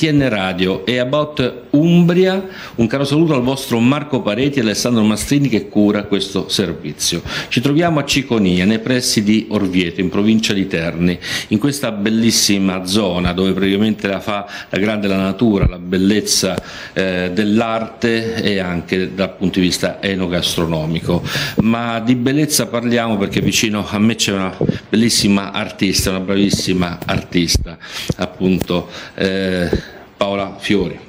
RTN Radio e About Umbria, un caro saluto al vostro Marco Pareti e Alessandro Mastrini che cura questo servizio. Ci troviamo a Ciconia, nei pressi di Orvieto, in provincia di Terni, in questa bellissima zona dove praticamente la fa la grande la natura, la bellezza eh, dell'arte e anche dal punto di vista enogastronomico. Ma di bellezza parliamo perché vicino a me c'è una bellissima artista, una bravissima artista, appunto eh, Paola Fiori.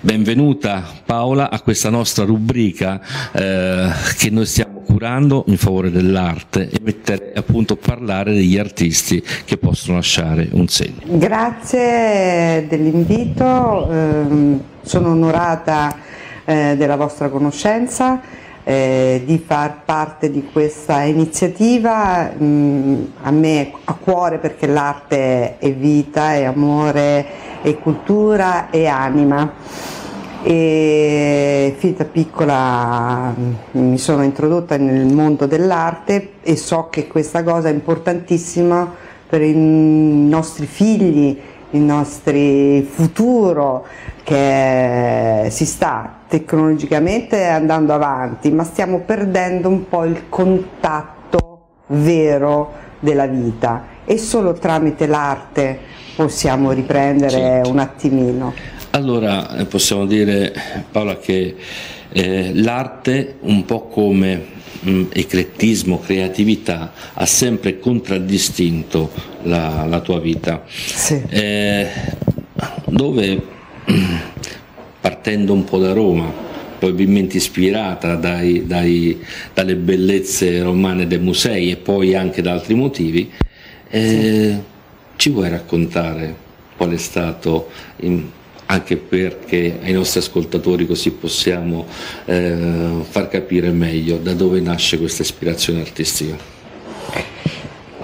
Benvenuta Paola a questa nostra rubrica eh, che noi stiamo curando in favore dell'arte e mettere appunto parlare degli artisti che possono lasciare un segno. Grazie dell'invito, eh, sono onorata eh, della vostra conoscenza eh, di far parte di questa iniziativa, mm, a me a cuore perché l'arte è vita, è amore, è cultura e anima. E fin da piccola mm, mi sono introdotta nel mondo dell'arte e so che questa cosa è importantissima per i nostri figli, il nostro futuro che si sta tecnologicamente andando avanti, ma stiamo perdendo un po' il contatto vero della vita e solo tramite l'arte possiamo riprendere certo. un attimino. Allora eh, possiamo dire Paola che eh, l'arte un po' come mh, eclettismo, creatività, ha sempre contraddistinto la, la tua vita. Sì. Eh, dove, partendo un po' da Roma, probabilmente ispirata dai, dai, dalle bellezze romane dei musei e poi anche da altri motivi, eh, sì. ci vuoi raccontare qual è stato in, anche perché ai nostri ascoltatori così possiamo eh, far capire meglio da dove nasce questa ispirazione artistica.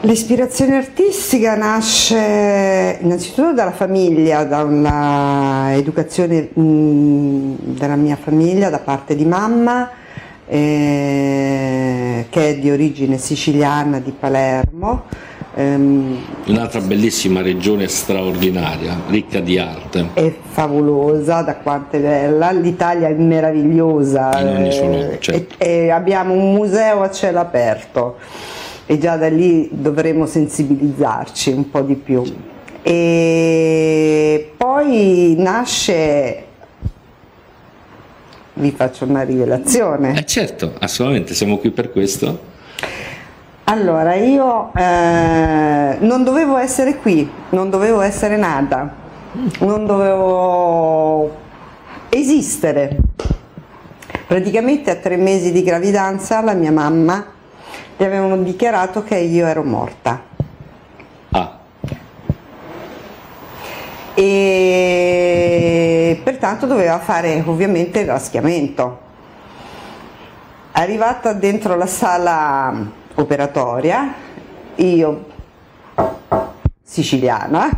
L'ispirazione artistica nasce innanzitutto dalla famiglia, da un'educazione della mia famiglia da parte di mamma eh, che è di origine siciliana di Palermo Ehm, Un'altra bellissima regione straordinaria, ricca di arte. È favolosa da quanto è bella, l'Italia è meravigliosa. In ogni suo luogo, certo. e, e abbiamo un museo a cielo aperto e già da lì dovremo sensibilizzarci un po' di più. E poi nasce vi faccio una rivelazione. Eh certo, assolutamente, siamo qui per questo. Allora, io eh, non dovevo essere qui, non dovevo essere nata, non dovevo esistere. Praticamente a tre mesi di gravidanza la mia mamma gli avevano dichiarato che io ero morta. Ah. E pertanto doveva fare ovviamente il raschiamento. Arrivata dentro la sala operatoria, io siciliana,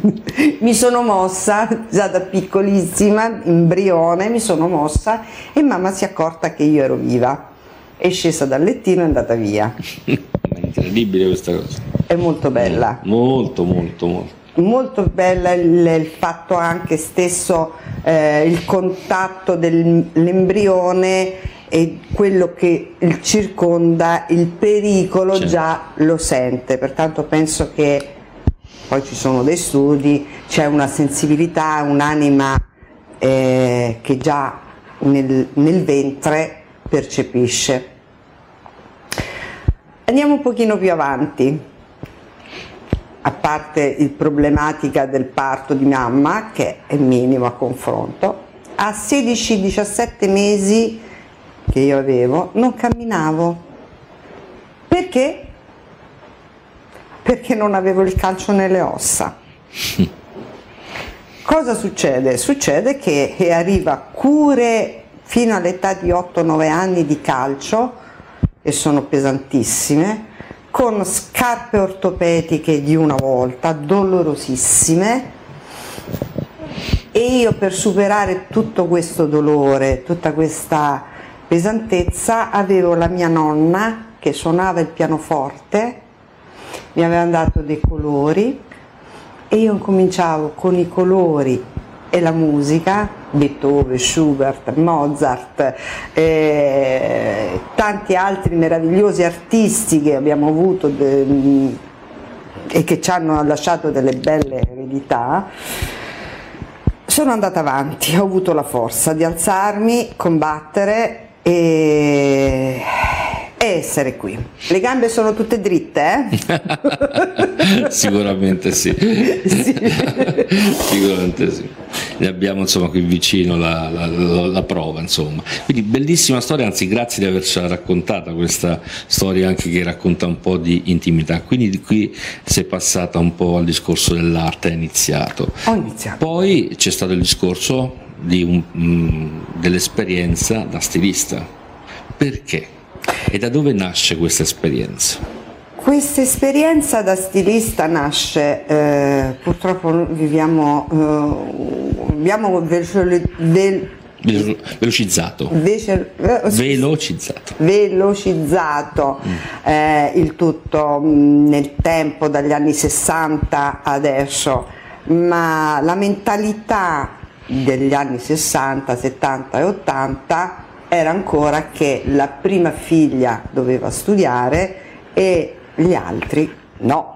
mi sono mossa già da piccolissima, embrione, mi sono mossa e mamma si è accorta che io ero viva. È scesa dal lettino e è andata via. È incredibile questa cosa. È molto bella. Molto, molto, molto. Molto bella il, il fatto anche stesso, eh, il contatto dell'embrione e quello che il circonda, il pericolo certo. già lo sente, pertanto penso che poi ci sono dei studi, c'è una sensibilità, un'anima eh, che già nel, nel ventre percepisce. Andiamo un pochino più avanti, a parte il problematica del parto di mamma, che è minimo a confronto, a 16-17 mesi che io avevo, non camminavo. Perché? Perché non avevo il calcio nelle ossa. Cosa succede? Succede che arriva cure fino all'età di 8-9 anni di calcio, e sono pesantissime, con scarpe ortopediche di una volta, dolorosissime, e io per superare tutto questo dolore, tutta questa pesantezza avevo la mia nonna che suonava il pianoforte, mi aveva dato dei colori e io incominciavo con i colori e la musica, Beethoven, Schubert, Mozart, eh, tanti altri meravigliosi artisti che abbiamo avuto de, e che ci hanno lasciato delle belle eredità, sono andata avanti, ho avuto la forza di alzarmi, combattere e essere qui. Le gambe sono tutte dritte? Eh? Sicuramente sì. sì. Sicuramente sì. Ne abbiamo insomma qui vicino la, la, la, la, prova insomma. Quindi bellissima storia, anzi grazie di avercela raccontata questa storia anche che racconta un po' di intimità. Quindi di qui sei passata un po' al discorso dell'arte, hai iniziato. Ho iniziato. Poi c'è stato il discorso un, mm, dell'esperienza da stilista. Perché? E da dove nasce questa esperienza? Questa esperienza da stilista nasce, eh, purtroppo viviamo, eh, abbiamo vel- velocizzato. Vece, eh, velocizzato. Velocizzato mm. eh, il tutto mm, nel tempo, dagli anni 60 adesso, ma la mentalità degli anni 60, 70 e 80 era ancora che la prima figlia doveva studiare e gli altri no.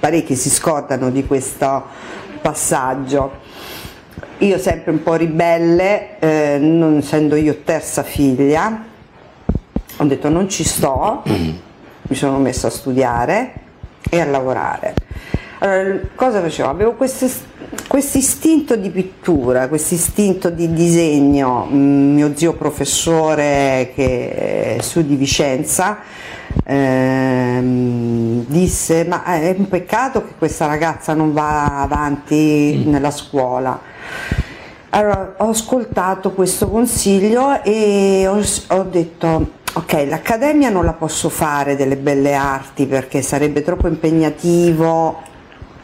Parecchi si scordano di questo passaggio. Io sempre un po' ribelle, eh, non essendo io terza figlia, ho detto non ci sto, mi sono messa a studiare e a lavorare. Allora, cosa facevo? Avevo questo istinto di pittura, questo istinto di disegno. Mm, mio zio professore che su di Vicenza ehm, disse ma è un peccato che questa ragazza non va avanti mm. nella scuola. Allora, ho ascoltato questo consiglio e ho, ho detto ok, l'accademia non la posso fare delle belle arti perché sarebbe troppo impegnativo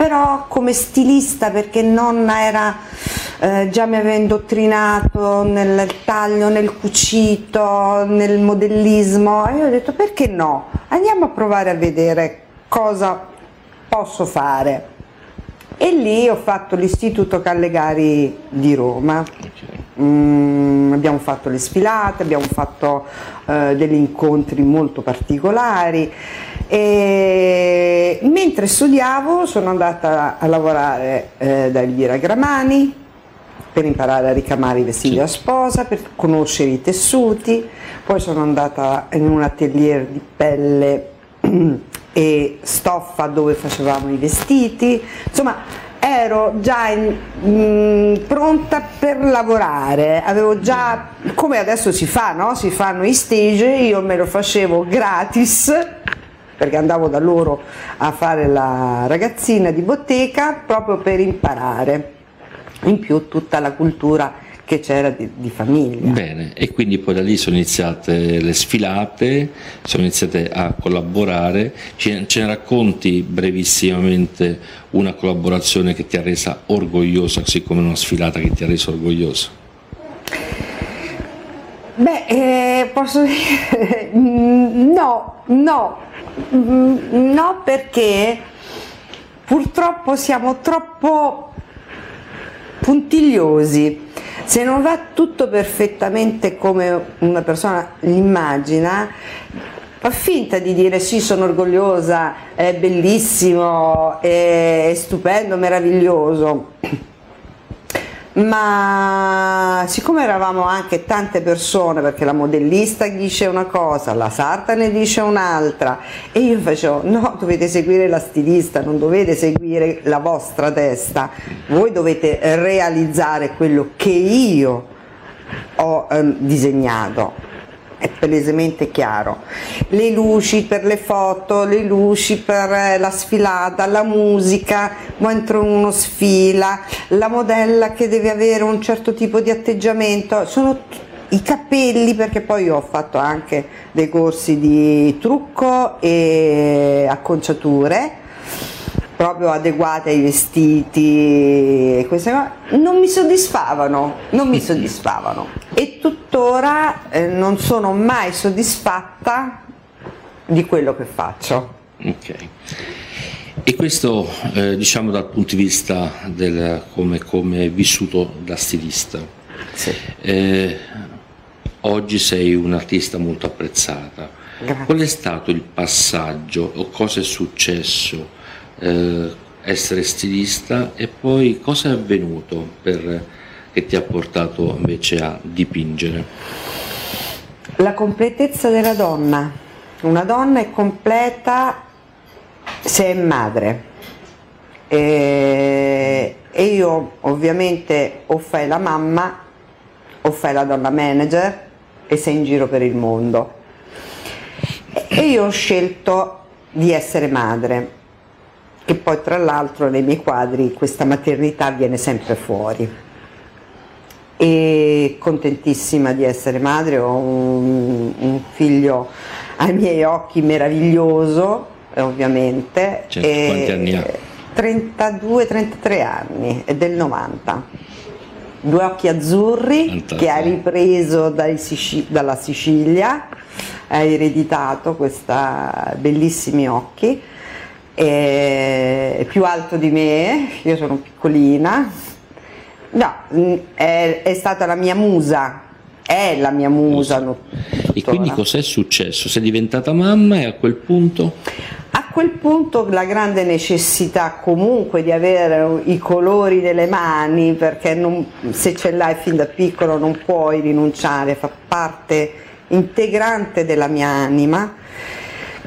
però come stilista perché nonna era, eh, già mi aveva indottrinato nel taglio, nel cucito, nel modellismo e io ho detto perché no? Andiamo a provare a vedere cosa posso fare. E lì ho fatto l'istituto Callegari di Roma. Mm, abbiamo fatto le sfilate, abbiamo fatto eh, degli incontri molto particolari e mentre studiavo sono andata a lavorare eh, da Elvira Gramani per imparare a ricamare i vestiti da sposa, per conoscere i tessuti, poi sono andata in un atelier di pelle e stoffa dove facevamo i vestiti, insomma ero già in, mh, mm, pronta per lavorare, avevo già, come adesso si fa, no? si fanno i stage, io me lo facevo gratis perché andavo da loro a fare la ragazzina di bottega proprio per imparare in più tutta la cultura che c'era di, di, famiglia. Bene, e quindi poi da lì sono iniziate le sfilate, sono iniziate a collaborare, ce, ce ne racconti brevissimamente una collaborazione che ti ha resa orgogliosa, così come una sfilata che ti ha reso orgogliosa? Beh, eh, posso dire no, no, Mm, no, perché purtroppo siamo troppo puntigliosi. Se non va tutto perfettamente come una persona l'immagina, fa finta di dire sì, sono orgogliosa, è bellissimo, è stupendo, meraviglioso ma siccome eravamo anche tante persone, perché la modellista dice una cosa, la sarta ne dice un'altra, e io facevo, no, dovete seguire la stilista, non dovete seguire la vostra testa, voi dovete realizzare quello che io ho eh, disegnato è palesemente chiaro. Le luci per le foto, le luci per eh, la sfilata, la musica, mentre uno sfila, la modella che deve avere un certo tipo di atteggiamento, sono i capelli perché poi ho fatto anche dei corsi di trucco e acconciature proprio adeguate ai vestiti e queste cose, non mi soddisfavano, non mi soddisfavano e tuttora eh, non sono mai soddisfatta di quello che faccio. Ok. E questo eh, diciamo dal punto di vista del come, come è vissuto da stilista. Sì. Eh, oggi sei un'artista molto apprezzata. Grazie. Qual è stato il passaggio o cosa è successo eh, essere stilista e poi cosa è avvenuto per, che ti ha portato invece a dipingere? La completezza della donna. Una donna è completa se è madre. E, e io ovviamente o fai la mamma o fai la donna manager e sei in giro per il mondo. E io ho scelto di essere madre, che poi tra l'altro nei miei quadri questa maternità viene sempre fuori. E contentissima di essere madre, ho un, un figlio ai miei occhi meraviglioso, eh, ovviamente. Certo, quanti anni ha? 32-33 anni, è del 90 due occhi azzurri Fantastico. che ha ripreso dai Sici- dalla Sicilia, ha ereditato questi bellissimi occhi, è più alto di me, io sono piccolina, no, mh, è, è stata la mia musa, è la mia musa. no, E quindi cos'è successo? Sei diventata mamma e a quel punto? A quel punto la grande necessità comunque di avere i colori nelle mani, perché non- se ce l'hai fin da piccolo non puoi rinunciare, fa parte integrante della mia anima.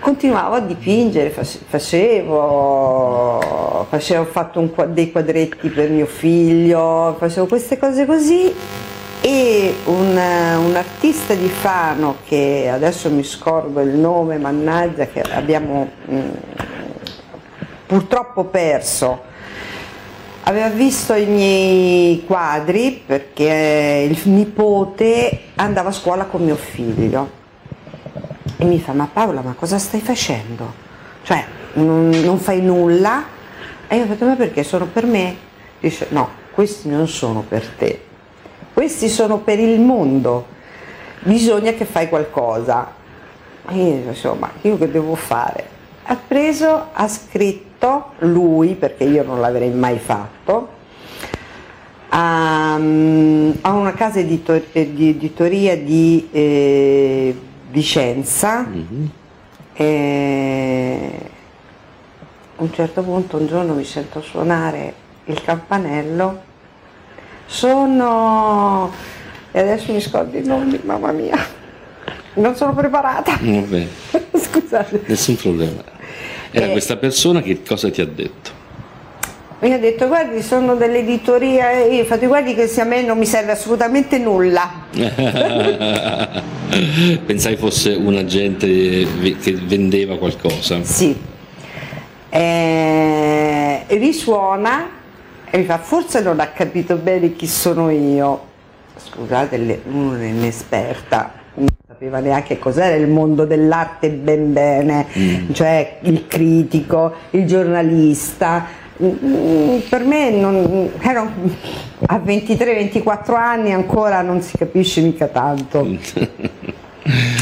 Continuavo a dipingere, face- facevo, facevo ho fatto un dei quadretti per mio figlio, facevo queste cose così e un, un artista di Fano che adesso mi scordo il nome, mannaggia, che abbiamo mm, purtroppo perso, aveva visto i miei quadri perché il nipote andava a scuola con mio figlio e mi fa ma Paola ma cosa stai facendo? Cioè non, non fai nulla? E io ho detto ma perché sono per me? Dice no, questi non sono per te, questi sono per il mondo, bisogna che fai qualcosa. E io insomma, io che devo fare? Ha preso, ha scritto lui, perché io non l'avrei mai fatto, a, a una casa editor- eh, di editoria di eh, Vicenza. E a un certo punto un giorno mi sento suonare il campanello. Sono. e adesso mi scordo i nomi, mamma mia. Non sono preparata. Vabbè, Scusate. nessun problema. Era Eh. questa persona che cosa ti ha detto? Mi ha detto guardi sono dell'editoria e io ho fatto guardi che se a me non mi serve assolutamente nulla. Pensai fosse un agente che vendeva qualcosa. Sì. Eh, risuona e mi fa forse non ha capito bene chi sono io. Scusate, uno è inesperta, non sapeva neanche cos'era il mondo dell'arte ben bene, cioè il critico, il giornalista. Mm, Per me non, ero a 23-24 anni ancora non si capisce mica tanto.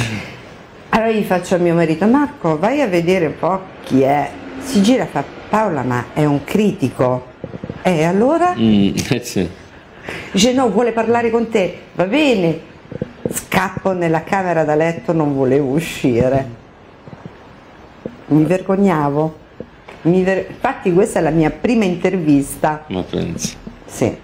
Allora gli faccio a mio marito, Marco, vai a vedere un po' chi è. Si gira e fa, Paola, ma è un critico. E allora? Mm, eh sì. Dice, no, vuole parlare con te. Va bene. Scappo nella camera da letto, non volevo uscire. Mi vergognavo. Ver- Infatti questa è la mia prima intervista. Ma pensi. Sì.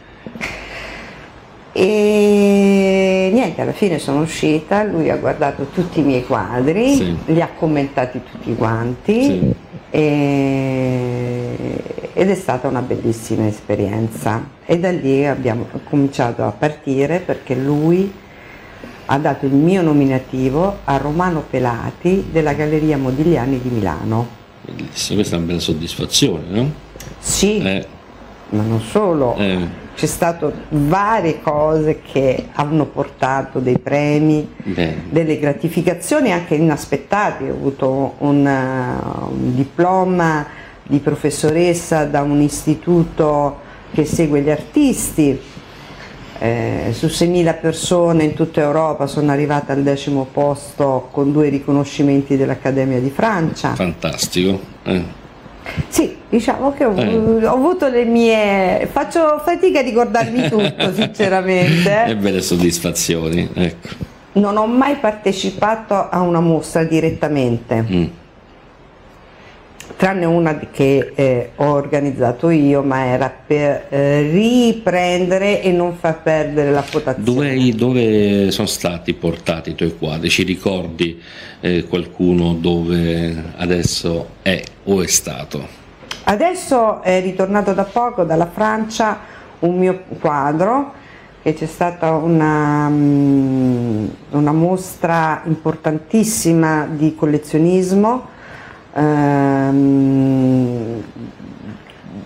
E niente, alla fine sono uscita, lui ha guardato tutti i miei quadri, Sì. li ha commentati tutti quanti Sì. e- ed è stata una bellissima esperienza. E da lì abbiamo cominciato a partire perché lui ha dato il mio nominativo a Romano Pelati della Galleria Modigliani di Milano. Bellissimo, questa è una bella soddisfazione, no? Sì, Eh, ma non solo. eh, C'è stato varie cose che hanno portato dei premi, bene. delle gratificazioni anche inaspettate. Ho avuto un, uh, un diploma di professoressa da un istituto che segue gli artisti. Eh, su 6.000 persone in tutta Europa sono arrivata al decimo posto con due riconoscimenti dell'Accademia di Francia. Fantastico. eh. Sì, diciamo che ho, eh. ho, avuto le mie... faccio fatica a ricordarmi tutto sinceramente. e belle soddisfazioni, ecco. Non ho mai partecipato a una mostra direttamente. Mm tranne una che eh, ho organizzato io, ma era per eh, riprendere e non far perdere la quotazione. Dove, dove, sono stati portati i tuoi quadri? Ci ricordi eh, qualcuno dove adesso è o è stato? Adesso è ritornato da poco dalla Francia un mio quadro che c'è stata una, mm, una mostra importantissima di collezionismo ehm,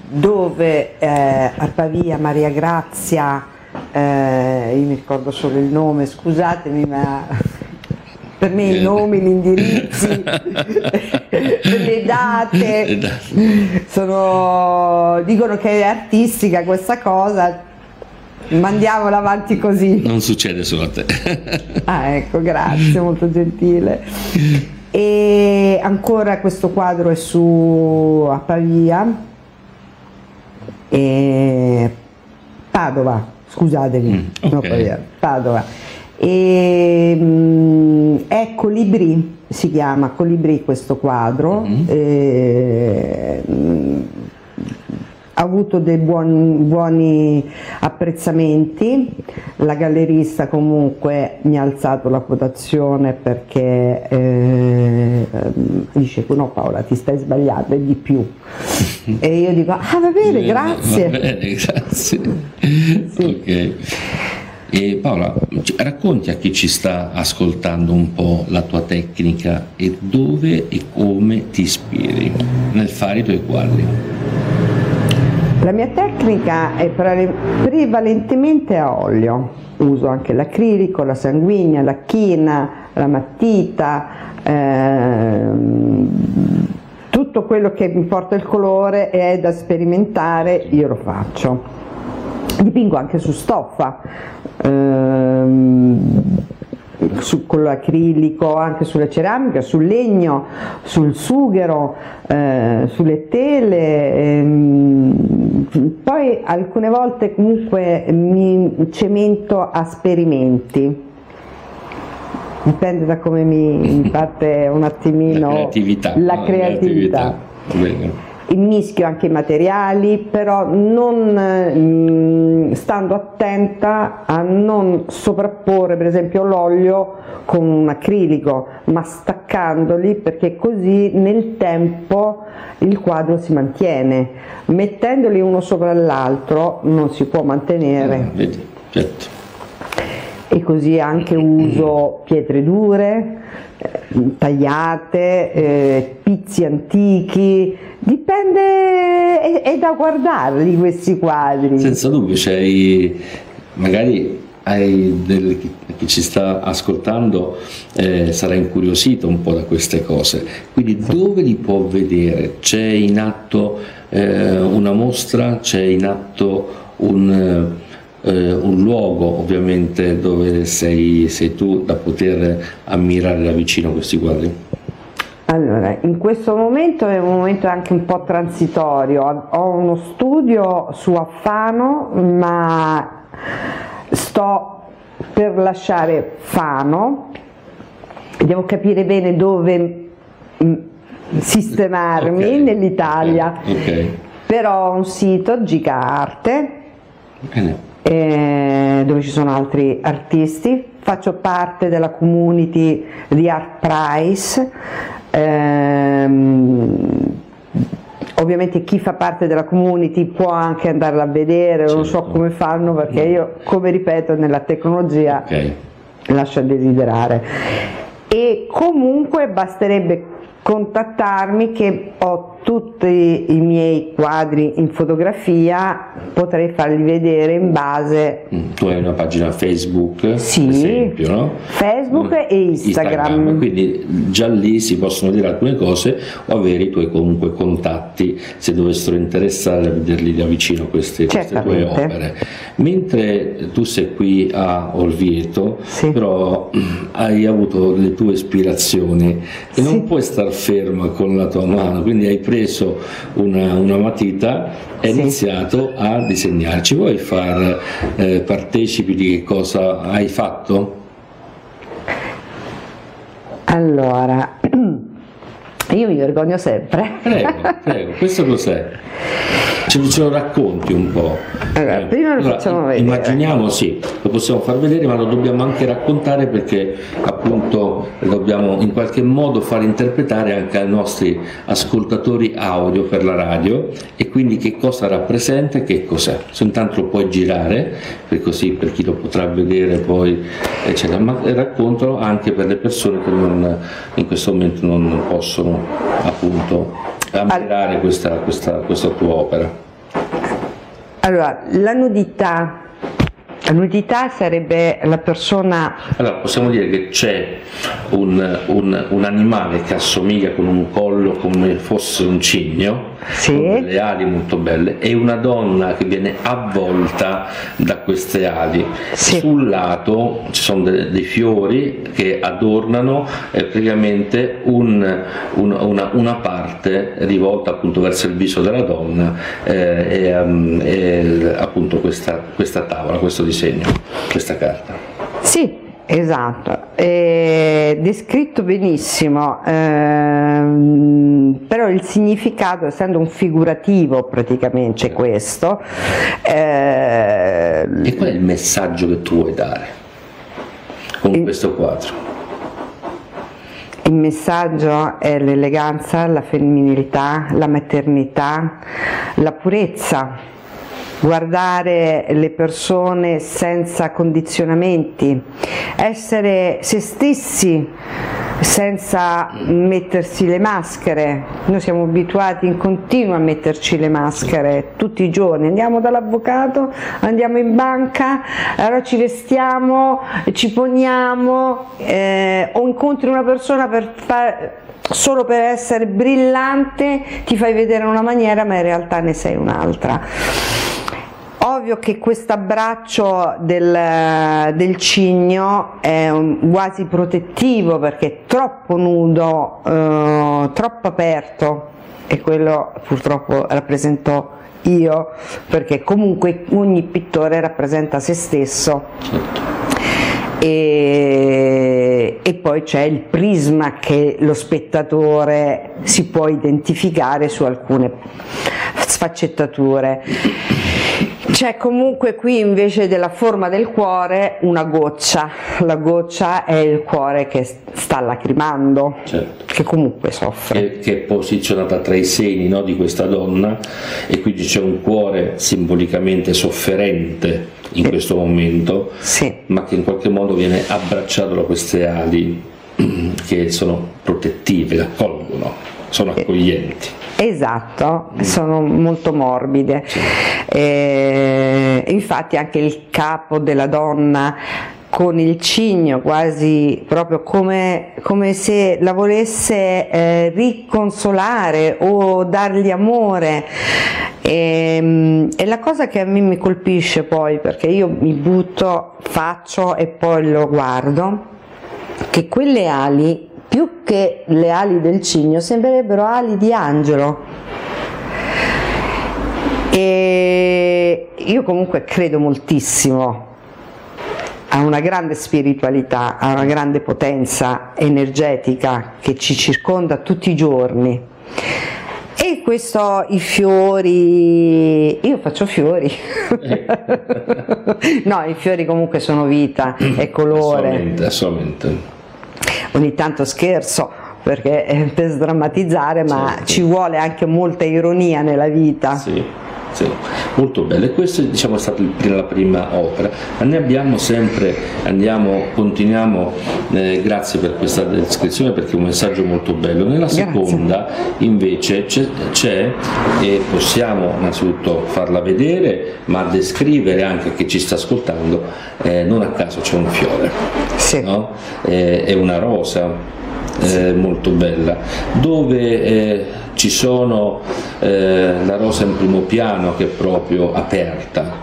dove eh, a Pavia Maria Grazia, eh, io mi ricordo solo il nome, scusatemi ma per me i nomi, gli indirizzi, le date, sono, dicono che è artistica questa cosa, mandiamola avanti così. Non succede solo a te. ah ecco, grazie, molto gentile e ancora questo quadro è su a Pavia e Padova scusatemi mm, okay. no, Pavia, Padova e, mh, mm, è Colibri si chiama Colibri questo quadro mm-hmm. e, mh, mm, avuto dei buoni, buoni, apprezzamenti, la gallerista comunque mi ha alzato la quotazione perché eh, dice no Paola ti stai sbagliando, è di più e io dico ah va bene, grazie. Va bene, grazie. Sì. Okay. E Paola, racconti a chi ci sta ascoltando un po' la tua tecnica e dove e come ti ispiri nel fare i tuoi quadri. La mia tecnica è prevalentemente a olio, uso anche l'acrilico, la sanguigna, la china, la matita, ehm, tutto quello che mi porta il colore e è da sperimentare io lo faccio. Dipingo anche su stoffa. Ehm, su, con l'acrilico, anche sulla ceramica, sul legno, sul sughero, eh, sulle tele, ehm, poi alcune volte comunque mi cemento a sperimenti. Dipende da come mi, parte un attimino la creatività. La creatività. creatività mischio anche i materiali, però non, mm, stando attenta a non sovrapporre per esempio l'olio con un acrilico, ma staccandoli perché così nel tempo il quadro si mantiene. Mettendoli uno sopra l'altro non si può mantenere. Ah, vedi, certo. E così anche uso pietre dure, tagliate, eh, pizzi antichi, Dipende, è, è da guardarli questi quadri. Senza dubbio, c'hai magari del, chi ci sta ascoltando eh, sarà incuriosito un po' da queste cose. Quindi dove li può vedere? C'è in atto eh, una mostra, c'è in atto un, eh, un luogo ovviamente dove sei, sei tu da poter ammirare da vicino questi quadri? Allora, in questo momento è un momento anche un po' transitorio, ho uno studio su Affano, ma sto per lasciare Fano, devo capire bene dove mm, sistemarmi okay. nell'Italia, okay. però ho un sito, Giga Arte, eh, dove ci sono altri artisti, faccio parte della community di Art Price, ehm, ovviamente chi fa parte della community può anche andarla a vedere, certo. non so come fanno perché io, come ripeto, nella tecnologia okay. lascio a desiderare. E comunque basterebbe contattarmi che ho tutti i miei quadri in fotografia potrei farli vedere in base mm, tu hai una pagina Facebook sì, esempio, no? Facebook mm. e Instagram. Instagram. quindi già lì si possono dire alcune cose o avere i tuoi comunque contatti se dovessero interessare a vederli da vicino queste, queste tue opere mentre tu sei qui a Orvieto sì. però mm, hai avuto le tue ispirazioni e sì. non puoi star ferma con la tua mano quindi hai preso una, una matita e sì. iniziato a disegnare. Ci vuoi far eh, partecipi di che cosa hai fatto? Allora, io mi vergogno sempre. Prego, prego, questo cos'è? Ce, ce lo racconti un po'. Allora, eh, prima lo allora, facciamo vedere. Immaginiamo, sì, lo possiamo far vedere, ma lo dobbiamo anche raccontare perché appunto dobbiamo in qualche modo far interpretare anche ai nostri ascoltatori audio per la radio e quindi che cosa rappresenta e che cos'è. Se intanto lo puoi girare, per così per chi lo potrà vedere poi, eccetera, ma raccontalo anche per le persone che non, in questo momento non possono appunto ammirare questa, questa, questa tua opera? Allora, la nudità la nudità sarebbe la persona... Allora, possiamo dire che c'è un, un, un, animale che assomiglia con un collo come fosse un cigno, sì. con delle ali molto belle, e una donna che viene avvolta da queste ali. Sì. Sul lato ci sono de, dei fiori che adornano eh, praticamente un, una, una, parte rivolta appunto verso il viso della donna eh, e, um, e, appunto questa, questa tavola, questo disegno, questa carta. Sì, Esatto, è descritto benissimo, ehm, però il significato, essendo un figurativo praticamente c'è questo. Eh, e qual è il messaggio che tu vuoi dare con il, questo quadro? Il messaggio è l'eleganza, la femminilità, la maternità, la purezza guardare le persone senza condizionamenti, essere se stessi senza mettersi le maschere. Noi siamo abituati in continuo a metterci le maschere tutti i giorni. Andiamo dall'avvocato, andiamo in banca, allora ci vestiamo, ci poniamo eh, o incontri una persona per fare solo per essere brillante ti fai vedere una maniera ma in realtà ne sei un'altra Ovvio che questo abbraccio del, del, cigno è un, quasi protettivo perché è troppo nudo, eh, troppo aperto e quello purtroppo rappresento io perché comunque ogni pittore rappresenta se stesso. E, e, poi c'è il prisma che lo spettatore si può identificare su alcune sfaccettature. C'è comunque qui invece della forma del cuore una goccia, la goccia è il cuore che sta lacrimando, certo. che comunque soffre. Che, che, è posizionata tra i seni no, di questa donna e quindi c'è un cuore simbolicamente sofferente in questo momento, sì. ma che in qualche modo viene abbracciato da queste ali che sono protettive, accolgono, sono accoglienti. Esatto, sono molto morbide. Eh, infatti anche il capo della donna con il cigno quasi proprio come, come se la volesse eh, riconsolare o dargli amore e, ehm, e, la cosa che a me mi colpisce poi perché io mi butto faccio e poi lo guardo che quelle ali più che le ali del cigno sembrerebbero ali di angelo. E io comunque credo moltissimo a una grande spiritualità, a una grande potenza energetica che ci circonda tutti i giorni. E questo, i fiori, io faccio fiori, eh. no, i fiori comunque sono vita, è colore. Assolutamente, assolutamente ogni tanto scherzo perché per sdrammatizzare, ma certo. ci vuole anche molta ironia nella vita. Sì. Sì, molto bello e questa diciamo, è stata la prima opera ne abbiamo sempre andiamo continuiamo eh, grazie per questa descrizione perché è un messaggio molto bello nella seconda invece c'è, c'è, e possiamo innanzitutto farla vedere ma descrivere anche chi ci sta ascoltando eh, non a caso c'è un fiore sì. no? eh, è una rosa eh, molto bella dove eh, ci sono eh, la rosa in primo piano che è proprio aperta,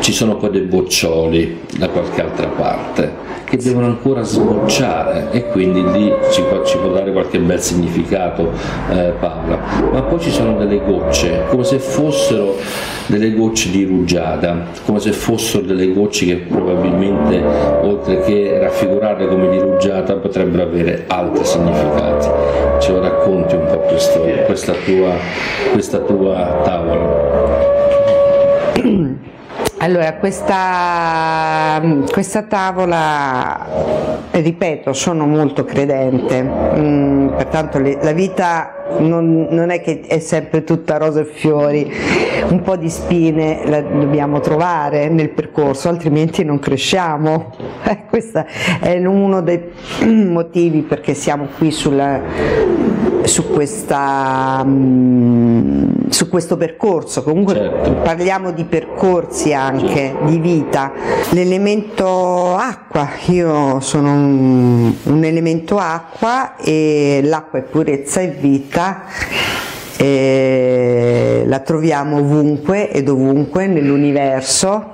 ci sono poi dei boccioli da qualche altra parte che devono ancora sbocciare e quindi lì ci può, ci può dare qualche bel significato eh, Paola, ma poi ci sono delle gocce, come se fossero delle gocce di rugiada, come se fossero delle gocce che probabilmente oltre che raffigurarle come di rugiada potrebbero avere altri significati. Ce lo racconti un po' questo, questa, tua, questa tua tavola? Allora, questa, questa, tavola, ripeto, sono molto credente, mm, pertanto le, la vita non, non, è che è sempre tutta rose e fiori, un po' di spine la dobbiamo trovare nel percorso, altrimenti non cresciamo. Eh, questo è uno dei motivi perché siamo qui sulla, su, questa, mm, su, questo percorso. Comunque certo. parliamo di percorsi anche, certo. di vita. L'elemento acqua, io sono un, un elemento acqua e l'acqua è purezza e vita e la troviamo ovunque e dovunque nell'universo.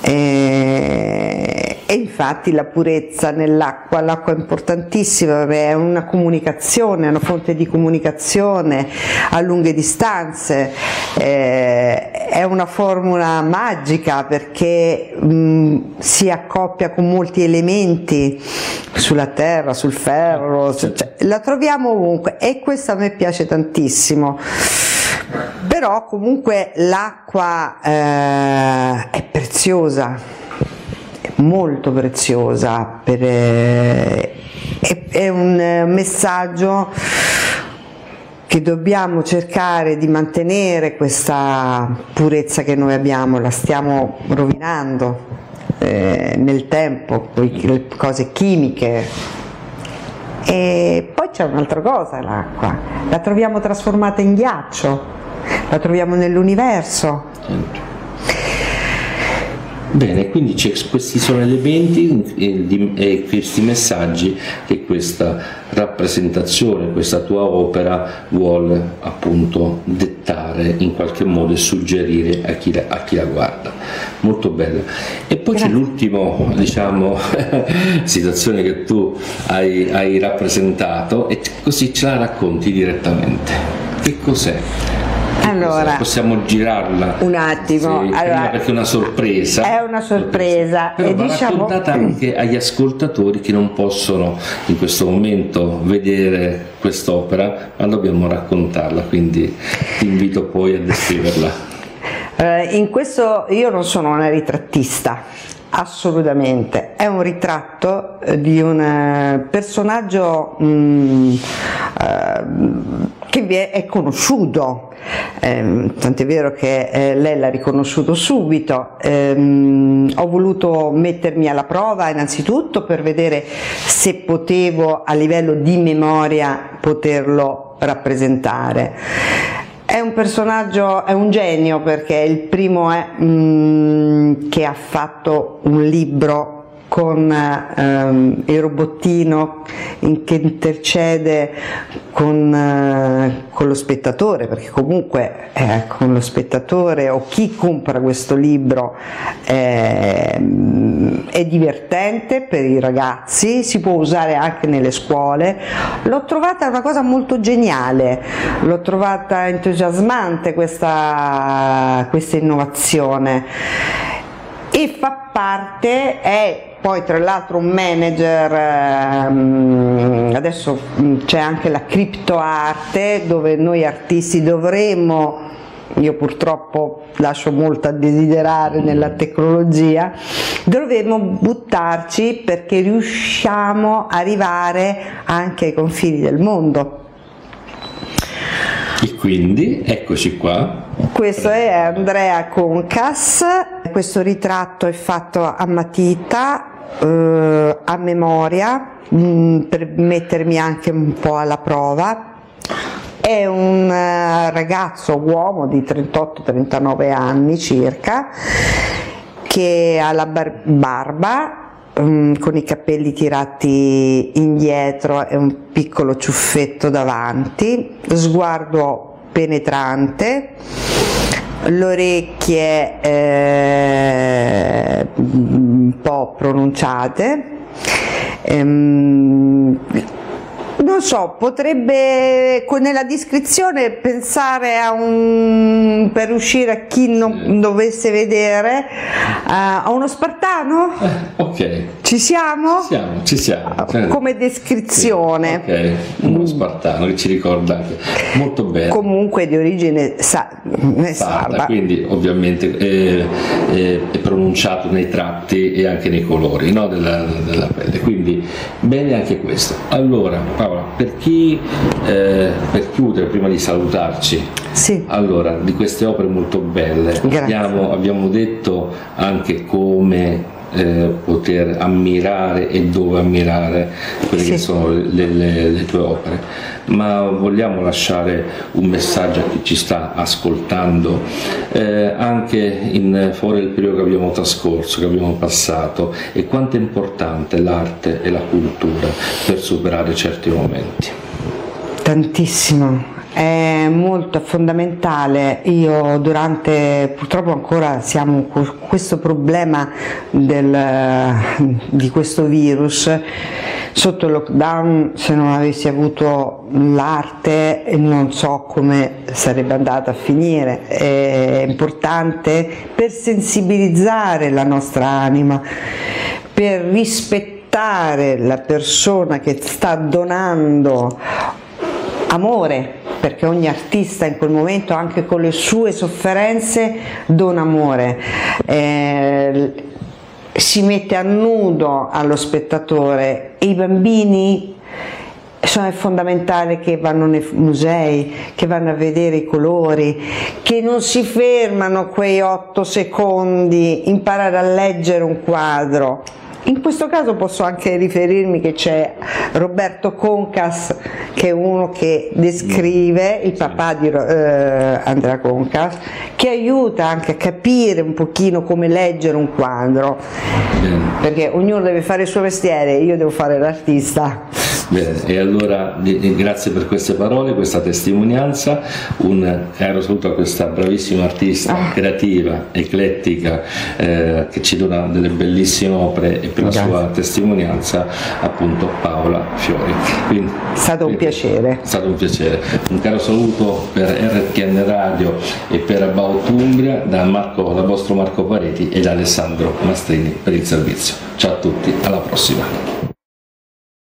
E e infatti la purezza nell'acqua, l'acqua è importantissima, è una comunicazione, è una fonte di comunicazione a lunghe distanze, eh, è una formula magica perché si accoppia con molti elementi sulla terra, sul ferro, cioè, la troviamo ovunque e questo a me piace tantissimo. Però comunque l'acqua eh, è preziosa molto preziosa, per, eh, è, è un messaggio che dobbiamo cercare di mantenere questa purezza che noi abbiamo, la stiamo rovinando eh, nel tempo, le cose chimiche. E poi c'è un'altra cosa l'acqua, la troviamo trasformata in ghiaccio, la troviamo nell'universo. Bene, quindi questi sono elementi e questi messaggi che questa rappresentazione, questa tua opera vuole appunto dettare in qualche modo e suggerire a chi la, a chi la guarda. Molto bella. E poi Grazie. c'è l'ultima diciamo, situazione che tu hai, hai rappresentato e così ce la racconti direttamente. Che cos'è? Allora, possiamo girarla. un attimo. Sì, allora, perché è una sorpresa. è una sorpresa. Però e va diciamo... raccontata anche agli ascoltatori che non possono in questo momento vedere quest'opera ma dobbiamo raccontarla quindi ti invito poi a descriverla eh, in questo io non sono una ritrattista Assolutamente, è un ritratto eh, di un eh, personaggio mh, mm, eh, che è conosciuto, eh, tant'è vero che eh, lei l'ha riconosciuto subito. Eh, ho voluto mettermi alla prova innanzitutto per vedere se potevo a livello di memoria poterlo rappresentare è un personaggio, è un genio perché il primo è mm, che ha fatto un libro con ehm, il robottino in, che intercede con, eh, con, lo spettatore, perché comunque eh, con lo spettatore o chi compra questo libro eh, è divertente per i ragazzi, si può usare anche nelle scuole. L'ho trovata una cosa molto geniale, l'ho trovata entusiasmante questa, questa innovazione e fa parte, è poi tra l'altro un manager, ehm, adesso mm, c'è anche la criptoarte dove noi artisti dovremmo io purtroppo lascio molto a desiderare nella tecnologia, dovremmo buttarci perché riusciamo a arrivare anche ai confini del mondo. E quindi eccoci qua. Questo è Andrea Concas, questo ritratto è fatto a matita, eh, a memoria, mh, mm, per mettermi anche un po' alla prova. È un uh, ragazzo uomo di 38-39 anni circa che ha la bar- barba um, con i capelli tirati indietro e un piccolo ciuffetto davanti, sguardo penetrante, le orecchie eh, un po' pronunciate, ehm, non so, potrebbe nella descrizione pensare a un, per uscire a chi non dovesse vedere, uh, a uno spartano? Eh, ok. Ci siamo? Siamo, ci siamo. Cioè, Come descrizione. Sì, ok, uno spartano che ci ricorda anche molto bene. Comunque di origine sa- sarda. Quindi ovviamente è, è, è, pronunciato nei tratti e anche nei colori no, della, della pelle. Quindi bene anche questo. Allora, Paola, per chi, eh, per chiudere, prima di salutarci, sì. allora, di queste opere molto belle, abbiamo, abbiamo, detto anche come eh, poter ammirare e dove ammirare quelle sì. che sono le, le, le, tue opere, ma vogliamo lasciare un messaggio a chi ci sta ascoltando, eh, anche in fuori del periodo che abbiamo trascorso, che abbiamo passato, e quanto è importante l'arte e la cultura per superare certi momenti. Tantissimo, è molto fondamentale. Io durante, purtroppo ancora siamo con questo problema del, di questo virus, sotto il lockdown se non avessi avuto l'arte non so come sarebbe andata a finire. È importante per sensibilizzare la nostra anima, per rispettare la persona che sta donando amore perché ogni artista in quel momento anche con le sue sofferenze dona amore. Eh, si mette a nudo allo spettatore e i bambini sono fondamentale che vanno nei musei, che vanno a vedere i colori, che non si fermano quei otto secondi, imparare a leggere un quadro. In questo caso posso anche riferirmi che c'è Roberto Concas, che è uno che descrive, il papà di eh, Andrea Concas, che aiuta anche a capire un pochino come leggere un quadro, perché ognuno deve fare il suo mestiere, io devo fare l'artista. Bene, e allora grazie per queste parole, questa testimonianza, un caro saluto a questa bravissima artista ah. creativa, eclettica, eh, che ci dona delle bellissime opere e per grazie. la sua testimonianza appunto Paola Fiori. Quindi, è stato un piacere. È stato un piacere. Un caro saluto per RTN Radio e per About Umbria da, Marco, da vostro Marco Pareti e da Alessandro Mastrini per il servizio. Ciao a tutti, alla prossima.